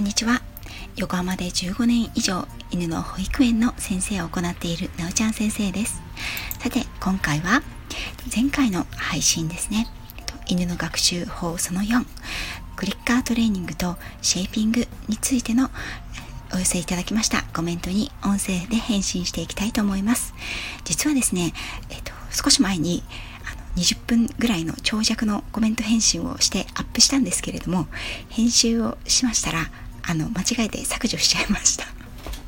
んにちは。横浜で15年以上犬の保育園の先生を行っているなおちゃん先生です。さて今回は前回の配信ですね。犬の学習法その4クリッカートレーニングとシェイピングについてのお寄せいただきました。コメントに音声で返信していきたいと思います。実はですね、えっと、少し前に20分ぐらいの長尺のコメント返信をしてアップしたんですけれども編集をしましたらあの間違えて削除しちゃいました。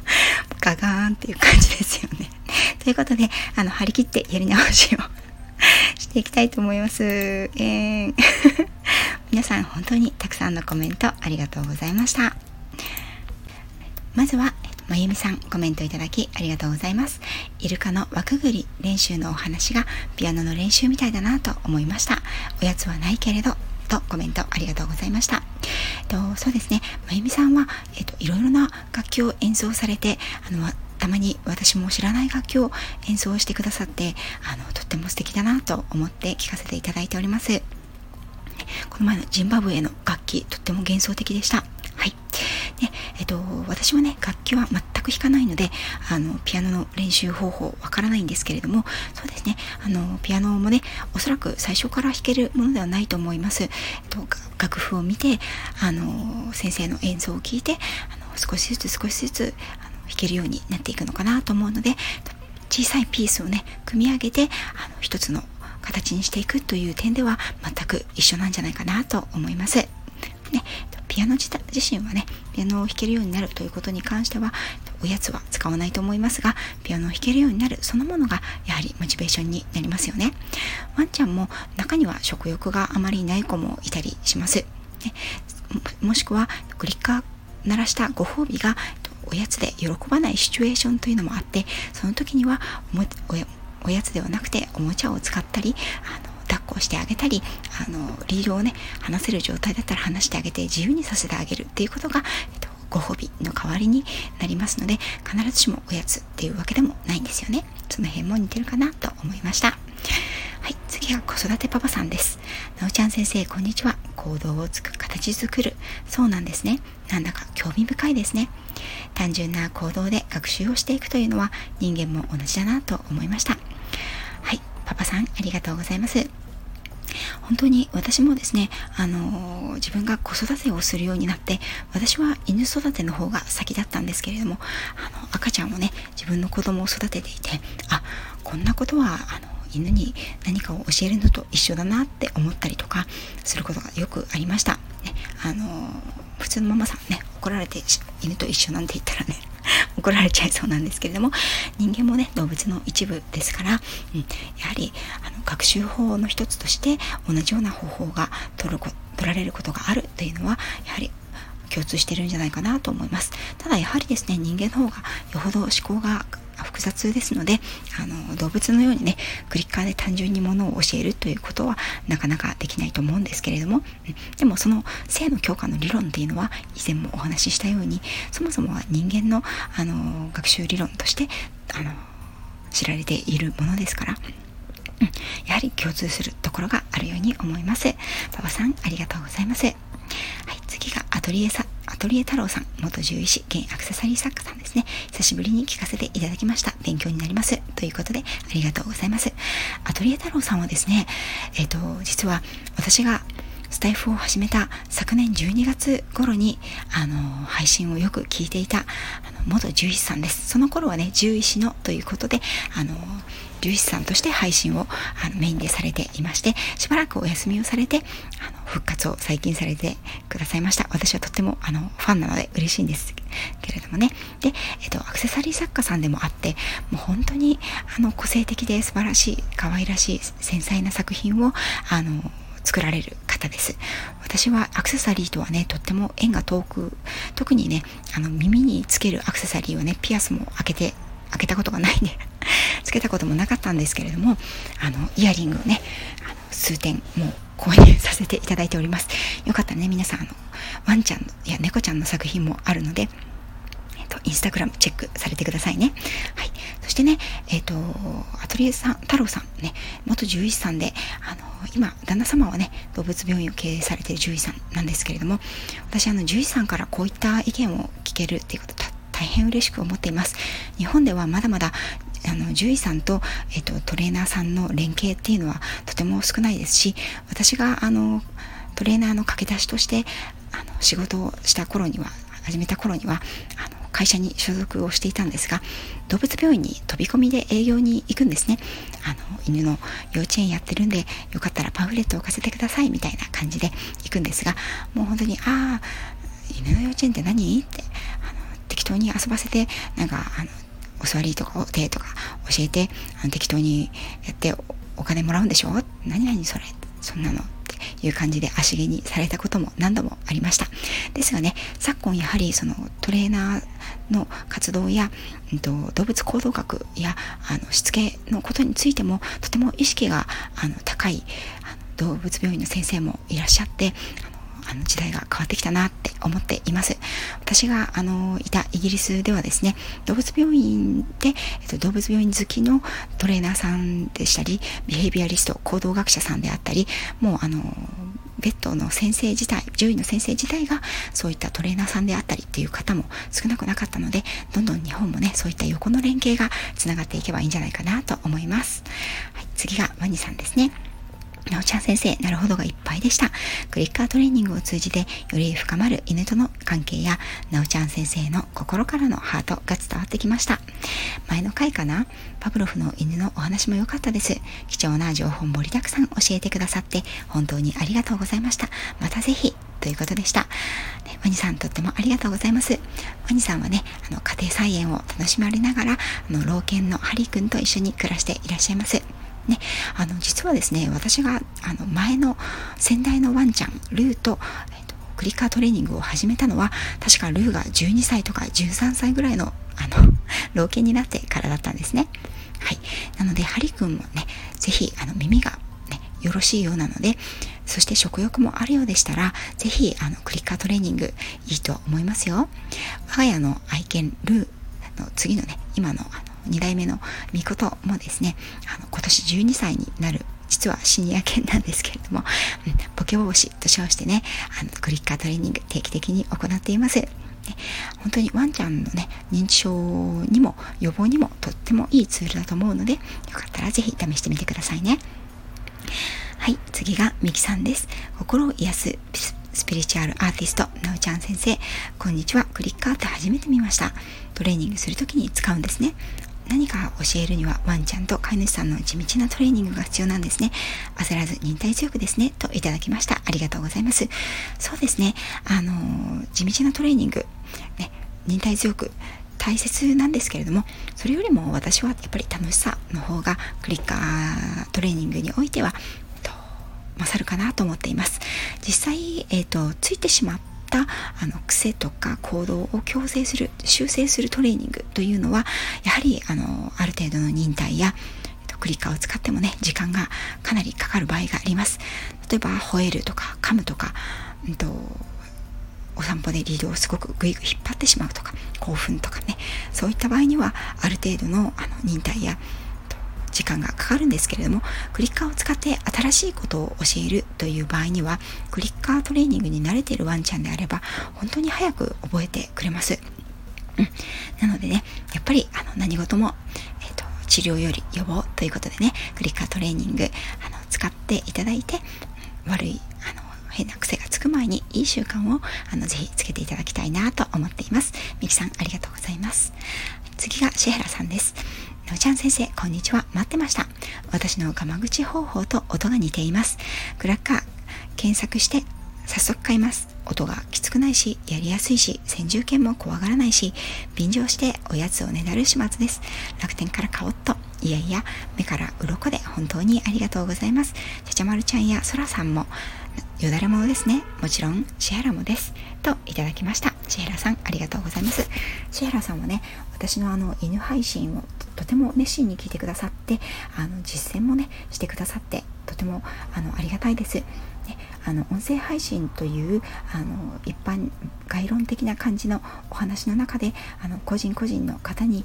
ガガーンっていう感じですよね。ということであの張り切ってやり直しをしていきたいと思います、えー。皆さん本当にたくさんのコメントありがとうございました。まずはまゆみさんコメントいただきありがとうございます。イルカの輪くぐり練習のお話がピアノの練習みたいだなと思いました。おやつはないけれどとコメントありがとうございました。とそうですね、まゆみさんは、えっと、いろいろな楽器を演奏されて、あのたまに私も知らない楽器を演奏してくださってあのとっても素敵だなと思って聴かせていただいております。この前のジンバブエの楽器とっても幻想的でした、と、私はね、楽器は全く弾かないので、あの、ピアノの練習方法わからないんですけれども、そうですね、あの、ピアノもね、おそらく最初から弾けるものではないと思います。えっと、楽譜を見て、あの、先生の演奏を聞いて、あの少しずつ少しずつあの弾けるようになっていくのかなと思うので、小さいピースをね、組み上げて、あの、一つの形にしていくという点では全く一緒なんじゃないかなと思います。ね、ピアノ自自身はね、ピアノを弾けるようになるということに関しては、おやつは使わないと思いますが、ピアノを弾けるようになるそのものが、やはりモチベーションになりますよね。ワンちゃんも中には食欲があまりない子もいたりします。ね、もしくは、クリッカー鳴らしたご褒美が、おやつで喜ばないシチュエーションというのもあって、その時にはおやつではなくておもちゃを使ったり、あの抱っこしてあげたりあのリードをね離せる状態だったら離してあげて自由にさせてあげるっていうことが、えっと、ご褒美の代わりになりますので必ずしもおやつっていうわけでもないんですよね。その辺も似てるかなと思いました。はい次は子育てパパさんです。なおちゃん先生こんにちは。行動をつく形作る。そうなんですね。なんだか興味深いですね。単純な行動で学習をしていくというのは人間も同じだなと思いました。はいパパさんありがとうございます。本当に私もですね、あの自分が子育てをするようになって、私は犬育ての方が先だったんですけれども、あの赤ちゃんをね、自分の子供を育てていて、あ、こんなことは、あの犬に何かを教えるのと一緒だなって思ったりとかすることがよくありました。ね、あの普通のママさんね、怒られて犬と一緒なんて言ったらね、怒られちゃいそうなんですけれども人間もね動物の一部ですから、うん、やはりあの学習法の一つとして同じような方法が取る取られることがあるというのはやはり共通してるんじゃないかなと思いますただやはりですね人間の方がよほど思考が複雑ですのであの動物のようにねクリッカーで単純にものを教えるということはなかなかできないと思うんですけれども、うん、でもその性の強化の理論っていうのは以前もお話ししたようにそもそもは人間のあの学習理論としてあの知られているものですから、やはり共通するところがあるように思います。パパさんありがとうございます。はい、次がトリエさアトリエ太郎さん、元獣医師、現アクセサリー作家さんですね。久しぶりに聞かせていただきました。勉強になります。ということで、ありがとうございます。アトリエ太郎さんはですね、えっ、ー、と、実は私がスタイフを始めた昨年12月頃に、あの、配信をよく聞いていた、あの、元獣医師さんです。その頃はね、獣医師のということで、あの、獣医師さんとして配信をあのメインでされていまして、しばらくお休みをされて、あの復活を最近されてくださいました。私はとってもあのファンなので嬉しいんですけれどもね。で、えっと、アクセサリー作家さんでもあって、もう本当にあの個性的で素晴らしい、可愛らしい、繊細な作品をあの作られる方です。私はアクセサリーとはね、とっても縁が遠く、特にね、あの耳につけるアクセサリーはね、ピアスも開けて、開けたことがないんで つけたこともなかったんですけれども、あの、イヤリングをね、あの数点もう購入させていただいております。よかったらね、皆さん、あの、ワンちゃんの、いや、猫ちゃんの作品もあるので、えっと、インスタグラムチェックされてくださいね。はい。そしてね、えっと、アトリエさん、太郎さんね、元獣医師さんで、あの、今旦那様はね動物病院を経営されている獣医さんなんですけれども私あの獣医さんからこういった意見を聞けるっていうこと大変嬉しく思っています日本ではまだまだあの獣医さんと,、えっとトレーナーさんの連携っていうのはとても少ないですし私があのトレーナーの駆け出しとしてあの仕事をした頃には始めた頃にはあの会社に所属をしていたんですが動物病院に飛び込みで営業に行くんですね。あの犬の幼稚園やってるんでよかったらパンフレットを置かせてくださいみたいな感じで行くんですがもう本当にああ犬の幼稚園って何？ってあの適当に遊ばせてなんかあのお座りとかお手とか教えてあの適当にやってお金もらうんでしょ？何々それそんなのっていう感じで足毛にされたことも何度もありました。ですがね昨今やはりそのトレーナーの活動や、うんと、動物行動学やあのしつけのことについてもとても意識があの高い動物病院の先生もいらっしゃってあの時代が変わってきたなって思っています。私があのいたイギリスではですね、動物病院で、えっと、動物病院好きのトレーナーさんでしたり、ビヘイビアリスト、行動学者さんであったり、もうあのベッドの先生自体、獣医の先生自体がそういったトレーナーさんであったりっていう方も少なくなかったので、どんどん日本もね、そういった横の連携がつながっていけばいいんじゃないかなと思います。はい、次がワニさんですね。なおちゃん先生、なるほどがいっぱいでした。クリッカートレーニングを通じて、より深まる犬との関係や、なおちゃん先生の心からのハートが伝わってきました。前の回かな？パブロフの犬のお話も良かったです。貴重な情報盛りだくさん教えてくださって、本当にありがとうございました。またぜひ、ということでした。ね、ワニさんとってもありがとうございます。ワニさんはね、あの家庭菜園を楽しまれながら、あの老犬のハリー君と一緒に暮らしていらっしゃいます。ね、あの実はですね私があの前の先代のワンちゃんルーと,、えーと、クリッカートレーニングを始めたのは確かルーが12歳とか13歳ぐらいのあの 老犬になってからだったんですね。はい、なのでハリ君もね是非耳が、ね、よろしいようなのでそして食欲もあるようでしたら是非あのクリッカートレーニングいいと思いますよ。我が家の愛犬ルーの次のね今のあの2代目のみこともですね、あの今年12歳になる実はシニア犬なんですけれども、うん、ポケ防止と称してね、あのクリッカートレーニング定期的に行っています。ね、本当にワンちゃんのね、認知症にも予防にもとってもいいツールだと思うので、よかったらぜひ試してみてくださいね。はい、次がミキさんです。心を癒すスピリチュアルアーティスト、なおちゃん先生。こんにちは。クリッカーって初めて見ました。トレーニングするときに使うんですね。何か教えるにはワンちゃんと飼い主さんの地道なトレーニングが必要なんですね。焦らず忍耐強くですね。といただきました。ありがとうございます。そうですね。あの地道なトレーニング、ね、忍耐強く大切なんですけれども、それよりも私はやっぱり楽しさの方がクリッカートレーニングにおいては、勝るかなと思っています。実際、えっ、ー、と、ついてしまったたあの癖とか行動を矯正する修正するトレーニングというのはやはりあのある程度の忍耐やクリッカーを使ってもね時間がかなりかかる場合があります。例えば吠えるとか噛むとか、うんと、お散歩でリードをすごくグイグイ引っ張ってしまうとか興奮とかねそういった場合にはある程度のあの忍耐や時間がかかるんですけれどもクリッカーを使って新しいことを教えるという場合にはクリッカートレーニングに慣れているワンちゃんであれば本当に早く覚えてくれます、うん、なのでねやっぱりあの何事も、えーと、治療より予防ということでねクリッカートレーニングあの使っていただいて悪いあの変な癖がつく前にいい習慣をあのぜひつけていただきたいなと思っています。みきさんありがとうございます。次がシェヘラさんです。のちゃん先生、こんにちは。待ってました。私のガマ口方法と音が似ています。クラッカー、検索して早速買います。音がきつくないし、やりやすいし、先住犬も怖がらないし、便乗しておやつをねだる始末です。楽天から買おっと。いやいや、目から鱗で本当にありがとうございます。ちゃちゃまるちゃんやそらさんも、よだれものですね。もちろん、シエラもです。と、いただきました。シエラさん、ありがとうございます。シエラさんはね、私のあの、犬配信をとても熱心に聞いてくださって、あの、実践もね、してくださって、とても、あの、ありがたいです。ね、あの、音声配信という、あの、一般、概論的な感じのお話の中で、あの、個人個人の方に、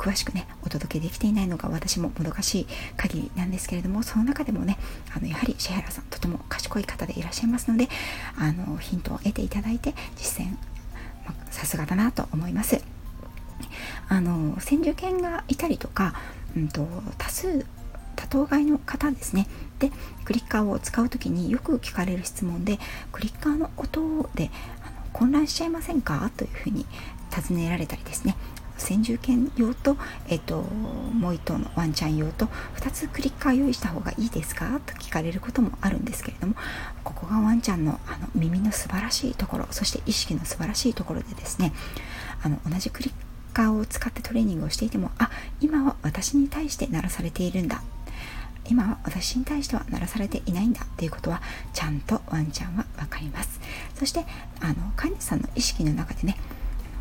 詳しくねお届けできていないのが私ももどかしい限りなんですけれどもその中でもねあのやはりシェハラさんとても賢い方でいらっしゃいますのであのヒントを得ていただいて実践さすがだなと思います。あの先住犬がいたりとか、うんと、多数多頭飼いの方ですね。でクリッカーを使う時によく聞かれる質問でクリッカーの音であの混乱しちゃいませんか？というふうに尋ねられたりですね。先住犬用と,、えっともう1頭のワンちゃん用と2つクリッカー用意した方がいいですか？と聞かれることもあるんですけれどもここがワンちゃんのあの耳の素晴らしいところそして意識の素晴らしいところでですねあの同じクリッカーを使ってトレーニングをしていてもあ今は私に対して鳴らされているんだ。今は私に対しては鳴らされていないんだ。っていうことはちゃんとワンちゃんは分かります。そしてあの飼い主さんの意識の中でね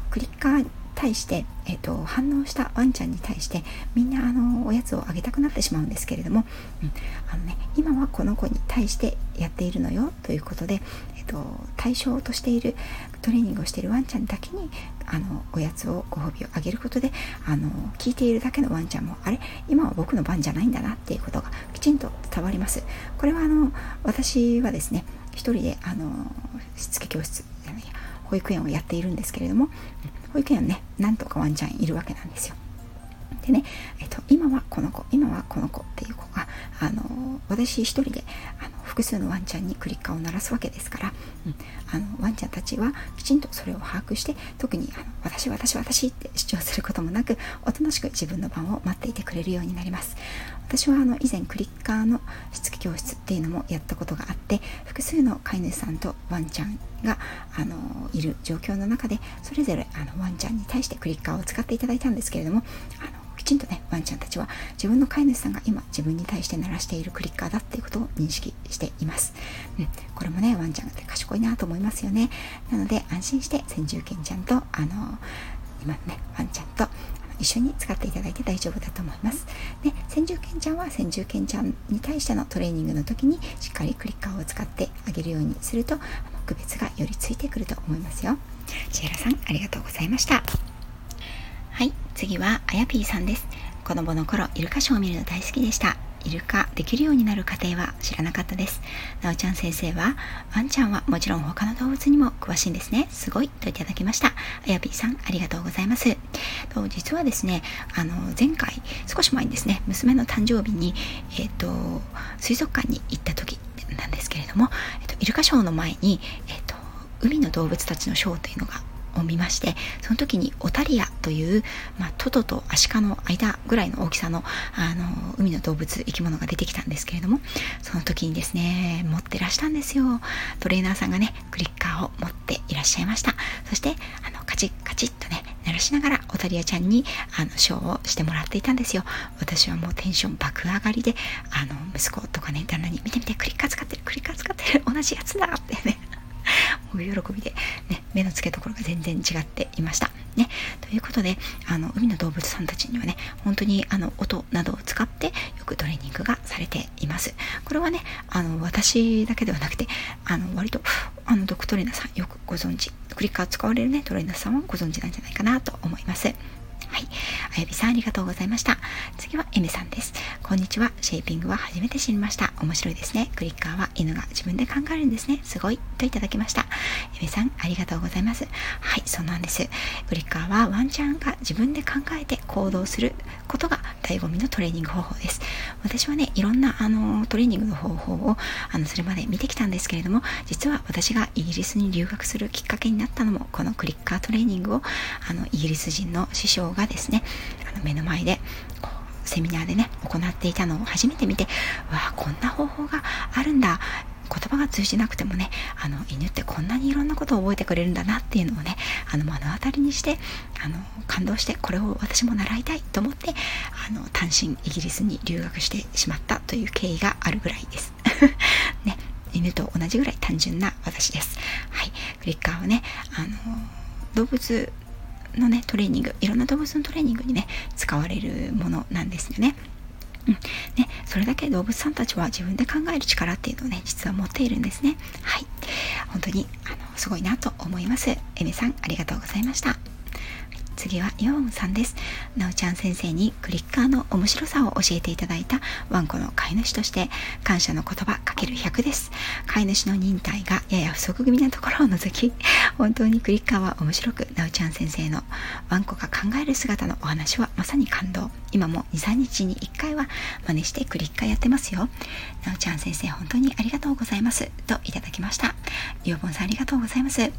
クリッカーに対して、えーと、反応したワンちゃんに対してみんなあのおやつをあげたくなってしまうんですけれども、うん、あのね、今はこの子に対してやっているのよということで、えーと、対象としているトレーニングをしているワンちゃんだけにあのおやつをご褒美をあげることであの聞いているだけのワンちゃんもあれ今は僕の番じゃないんだなっていうことがきちんと伝わります。これはあの私はですね一人であのしつけ教室保育園をやっているんですけれども保育園ねなんとかワンちゃんいるわけなんですよ。でね、えっと、今はこの子今はこの子っていう子があの私一人であの複数のワンちゃんにクリッカーを鳴らすわけですから、うん、あのワンちゃんたちはきちんとそれを把握して特にあの私私私って主張することもなくおとなしく自分の番を待っていてくれるようになります。私はあの以前クリッカーのしつけ教室っていうのもやったことがあって複数の飼い主さんとワンちゃんがあのいる状況の中でそれぞれあのワンちゃんに対してクリッカーを使っていただいたんですけれどもあのきちんとねワンちゃんたちは自分の飼い主さんが今自分に対して鳴らしているクリッカーだっていうことを認識しています、うん、これもねワンちゃんって賢いなと思いますよねなので安心して先住犬ちゃんとあの今ねワンちゃんと一緒に使っていただいて大丈夫だと思います。で、先住犬ちゃんは先住犬ちゃんに対してのトレーニングの時にしっかりクリッカーを使ってあげるようにすると、あの区別がよりついてくると思いますよ。シエラさん、ありがとうございました。はい、次はあやぴーさんです。子供の頃、イルカショーを見るの大好きでした。イルカできるようになる過程は知らなかったです。なおちゃん先生は、ワンちゃんはもちろん他の動物にも詳しいんですね。すごいといただきました。あやぴーさん、ありがとうございます。と実はですね、あの、前回、少し前にですね、娘の誕生日に、えっ、ー、と、水族館に行った時なんですけれども、えっ、ー、と、イルカショーの前に、えっ、ー、と、海の動物たちのショーというのがを見ましてその時にオタリアという、まあ、トトとアシカの間ぐらいの大きさのあの海の動物生き物が出てきたんですけれどもその時にですね持ってらしたんですよ。トレーナーさんがねクリッカーを持っていらっしゃいました。そしてあのカチッカチッとね鳴らしながらオタリアちゃんにあのショーをしてもらっていたんですよ。私はもうテンション爆上がりであの息子とかね旦那に見てみてクリッカー使ってるクリッカー使ってる同じやつだってね大喜びで、ね、目の付けどころが全然違っていました。ね、ということであの海の動物さんたちにはね本当にあの音などを使ってよくトレーニングがされています。これはねあの私だけではなくてあの割とあのドクトレーナーさんよくご存知クリッカー使われるねトレーナーさんはご存知なんじゃないかなと思います。はい。あやびさんありがとうございました。次はエメさんです。こんにちは。シェイピングは初めて知りました。面白いですね。クリッカーは犬が自分で考えるんですね。すごい。といただきました。エメさんありがとうございます。はい、そうなんです。クリッカーはワンちゃんが自分で考えて行動することが醍醐味のトレーニング方法です。私はね、いろんなあのトレーニングの方法をあのそれまで見てきたんですけれども、実は私がイギリスに留学するきっかけになったのも、このクリッカートレーニングをあのイギリス人の師匠がですね、あの目の前でこうセミナーでね、行っていたのを初めて見て、わあ、こんな方法があるんだ。言葉が通じなくてもねあの犬ってこんなにいろんなことを覚えてくれるんだなっていうのをねあの目の当たりにしてあの感動してこれを私も習いたいと思ってあの単身イギリスに留学してしまったという経緯があるぐらいです。ね犬と同じぐらい単純な私です。はい。クリッカーはね、あの、動物のね、トレーニング、いろんな動物のトレーニングにね、使われるものなんですよね。うん、ね、それだけ動物さんたちは自分で考える力っていうのをね、実は持っているんですね。はい。本当に、あの、すごいなと思います。エメさん、ありがとうございました。次はヨンさんです。なおちゃん先生にクリッカーの面白さを教えていただいたワンコの飼い主として感謝の言葉かける100です。飼い主の忍耐がやや不足気味なところを除き、本当にクリッカーは面白く、なおちゃん先生のワンコが考える姿のお話はまさに感動。今も2、3日に1回は真似してクリッカーやってますよ。なおちゃん先生本当にありがとうございます。といただきました。ヨーボンさんありがとうございます。ヨ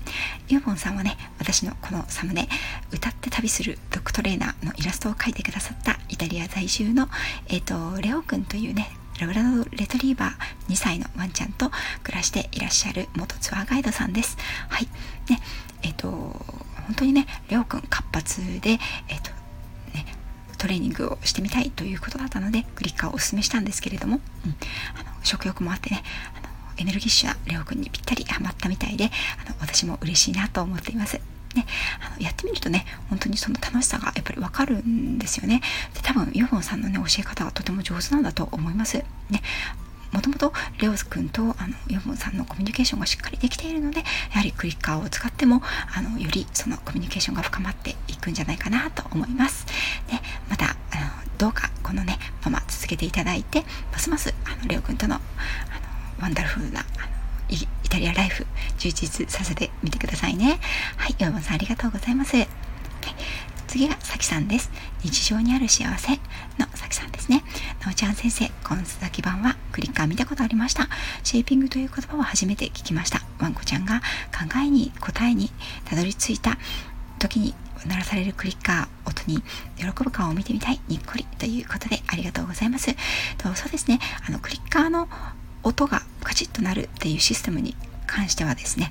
ーボンさんはね、私のこのサムネ、歌って旅するドッグトレーナーのイラストを描いてくださったイタリア在住の、え、ー、と、レオくんというね、ラブラドレトリーバー2歳のワンちゃんと暮らしていらっしゃる元ツアーガイドさんです。はい。ね、えっ、ー、と、本当にね、レオくん活発で、えっ、ー、と、ね、トレーニングをしてみたいということだったので、クリッカーをおすすめしたんですけれども、うん、あの食欲もあってね、あのエネルギッシュなレオくんにぴったりハマったみたいで、あの私も嬉しいなと思っています。ね、あのやってみるとね本当にその楽しさがやっぱりわかるんですよねで多分ユーフォンさんのね教え方がとても上手なんだと思いますねもともとレオス君とあのヨモンさんのコミュニケーションがしっかりできているのでやはりクリッカーを使ってもあのよりそのコミュニケーションが深まっていくんじゃないかなと思います。でまたあのどうかこのねまま続けていただいてますますあのレオ君とのあのワンダフルなイタリアライフ充実させてみてくださいね。はい、ヨモンさんありがとうございます。はい次がさきさんです。日常にある幸せのさきさんですね。なおちゃん先生、今先版はクリッカー見たことありました。シェーピングという言葉を初めて聞きました。ワンコちゃんが考えに答えにたどり着いた時に鳴らされるクリッカー音に喜ぶ顔を見てみたいにっこりということでありがとうございます。とそうですね、あのクリッカーの音がカチッとなるっていうシステムに関してはですね、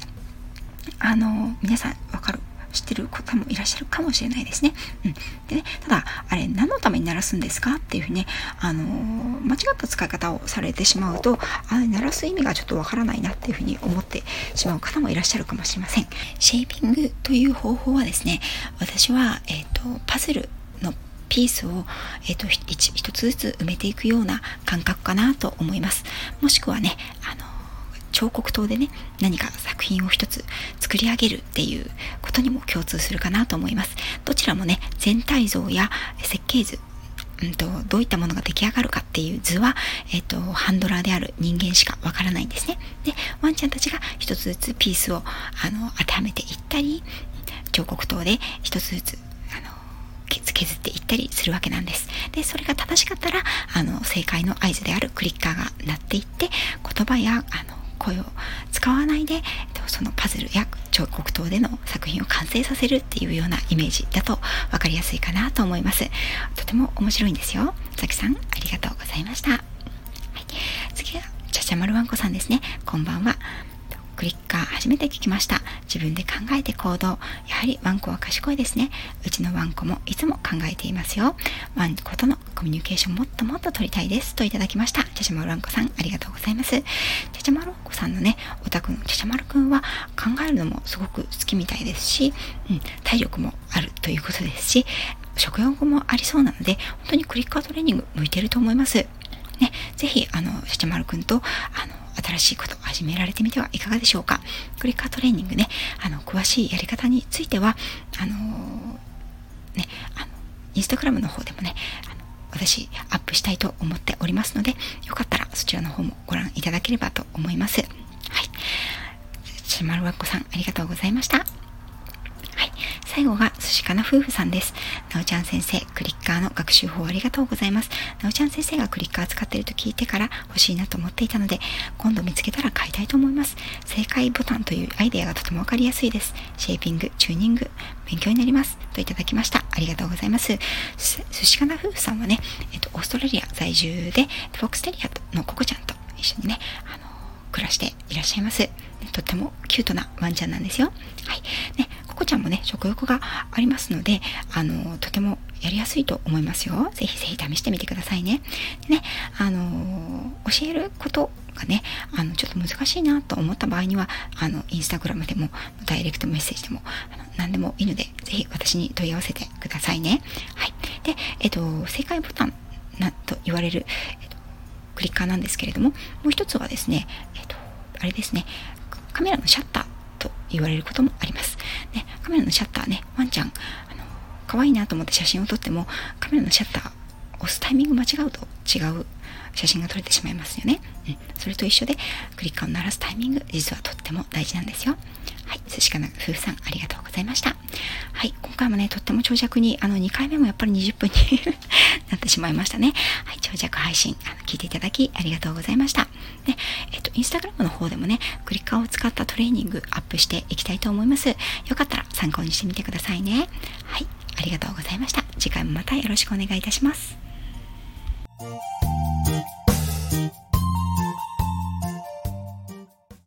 あの皆さんわかる知ってる方もいらっしゃるかもしれないですね。うん、でね、ただ、あれ何のために鳴らすんですかっていうふうにね、あの、間違った使い方をされてしまうと、あ鳴らす意味がちょっとわからないなっていうふうに思ってしまう方もいらっしゃるかもしれません。シェイピングという方法はですね、私は、えっ、ー、と、パズルのピースを、えーと、一つずつ埋めていくような感覚かなと思います。もしくはね、あの彫刻刀でね何か作品を一つ作り上げるっていうことにも共通するかなと思いますどちらもね全体像や設計図うんと、どういったものが出来上がるかっていう図は、えっ、と、ハンドラーである人間しかわからないんですね。で、ワンちゃんたちが一つずつピースを、あの、当てはめていったり、彫刻刀で一つずつ、削っていったりするわけなんです。で、それが正しかったら、あの、正解の合図であるクリッカーが鳴っていって、言葉や、あの、声を使わないでそのパズルや彫刻刀での作品を完成させるっていうようなイメージだと分かりやすいかなと思います。とても面白いんですよ。さきさんありがとうございました、はい、次はちゃちゃまるわんこさんですね。こんばんは。クリッカー初めて聞きました。自分で考えて行動。やはりワンコは賢いですね。うちのワンコもいつも考えていますよ。ワンコとのコミュニケーションもっともっと取りたいです。といただきました。ちゃちゃまるワンコさん、ありがとうございます。ちゃちゃまるワンコさんのね、お宅のちゃちゃまるくんは考えるのもすごく好きみたいですし、うん、体力もあるということですし、食欲もありそうなので、本当にクリッカートレーニング向いてると思います。ね、ぜひ、あの、ちゃちゃまるくんと、あの、新しいことを始められてみてはいかがでしょうか。クリッカートレーニングね、あの、詳しいやり方については、あのー、ね、あの、インスタグラムの方でもね、あの私アップしたいと思っておりますので、よかったらそちらの方もご覧いただければと思います。はい。ちまるわっこさん、ありがとうございました。最後が寿司かな夫婦さんです。なおちゃん先生、クリッカーの学習法ありがとうございます。なおちゃん先生がクリッカー使ってると聞いてから欲しいなと思っていたので、今度見つけたら買いたいと思います。正解ボタンというアイデアがとてもわかりやすいです。シェーピング、チューニング、勉強になります。といただきました。ありがとうございます。寿司かな夫婦さんはね、えっと、オーストラリア在住で、フォックステリアのココちゃんと一緒にね、あの、暮らしていらっしゃいます。とってもキュートなワンちゃんなんですよ。はい。ね、コちゃんもね、食欲がありますので、あの、とてもやりやすいと思いますよ。ぜひぜひ試してみてくださいね。でね、あの、教えることがね、あの、ちょっと難しいなと思った場合には、あの、インスタグラムでも、ダイレクトメッセージでも、何でもいいので、ぜひ私に問い合わせてくださいね。はい。で、えっと、正解ボタンなと言われる、えっと、クリッカーなんですけれども、もう一つはですね、えっと、あれですね、カメラのシャッターと言われることもあります。ね、カメラのシャッターね、ワンちゃん、あの可愛いなと思って写真を撮ってもカメラのシャッター押すタイミング間違うと違う写真が撮れてしまいますよね。うん、それと一緒でクリッカーを鳴らすタイミング実はとっても大事なんですよ。はい、寿司かな夫婦さんありがとうございました。はい、今回もね、とっても長尺に、あの、2回目もやっぱり20分に なってしまいましたね。はい、長尺配信、あの聞いていただきありがとうございました。で、えっと、インスタグラムの方でもね、クリッカーを使ったトレーニングアップしていきたいと思います。よかったら参考にしてみてくださいね。はい、ありがとうございました。次回もまたよろしくお願いいたします。